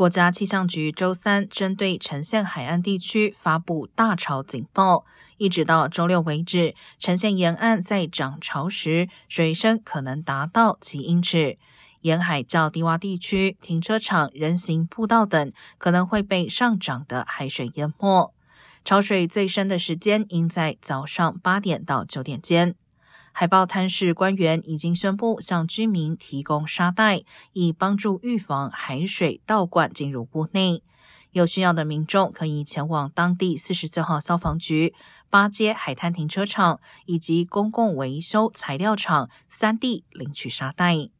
国家气象局周三针对呈县海岸地区发布大潮警报，一直到周六为止，呈县沿岸在涨潮时水深可能达到七英尺，沿海较低洼地区、停车场、人行步道等可能会被上涨的海水淹没。潮水最深的时间应在早上八点到九点间。海豹滩市官员已经宣布向居民提供沙袋，以帮助预防海水倒灌进入屋内。有需要的民众可以前往当地四十四号消防局、八街海滩停车场以及公共维修材料厂三地领取沙袋。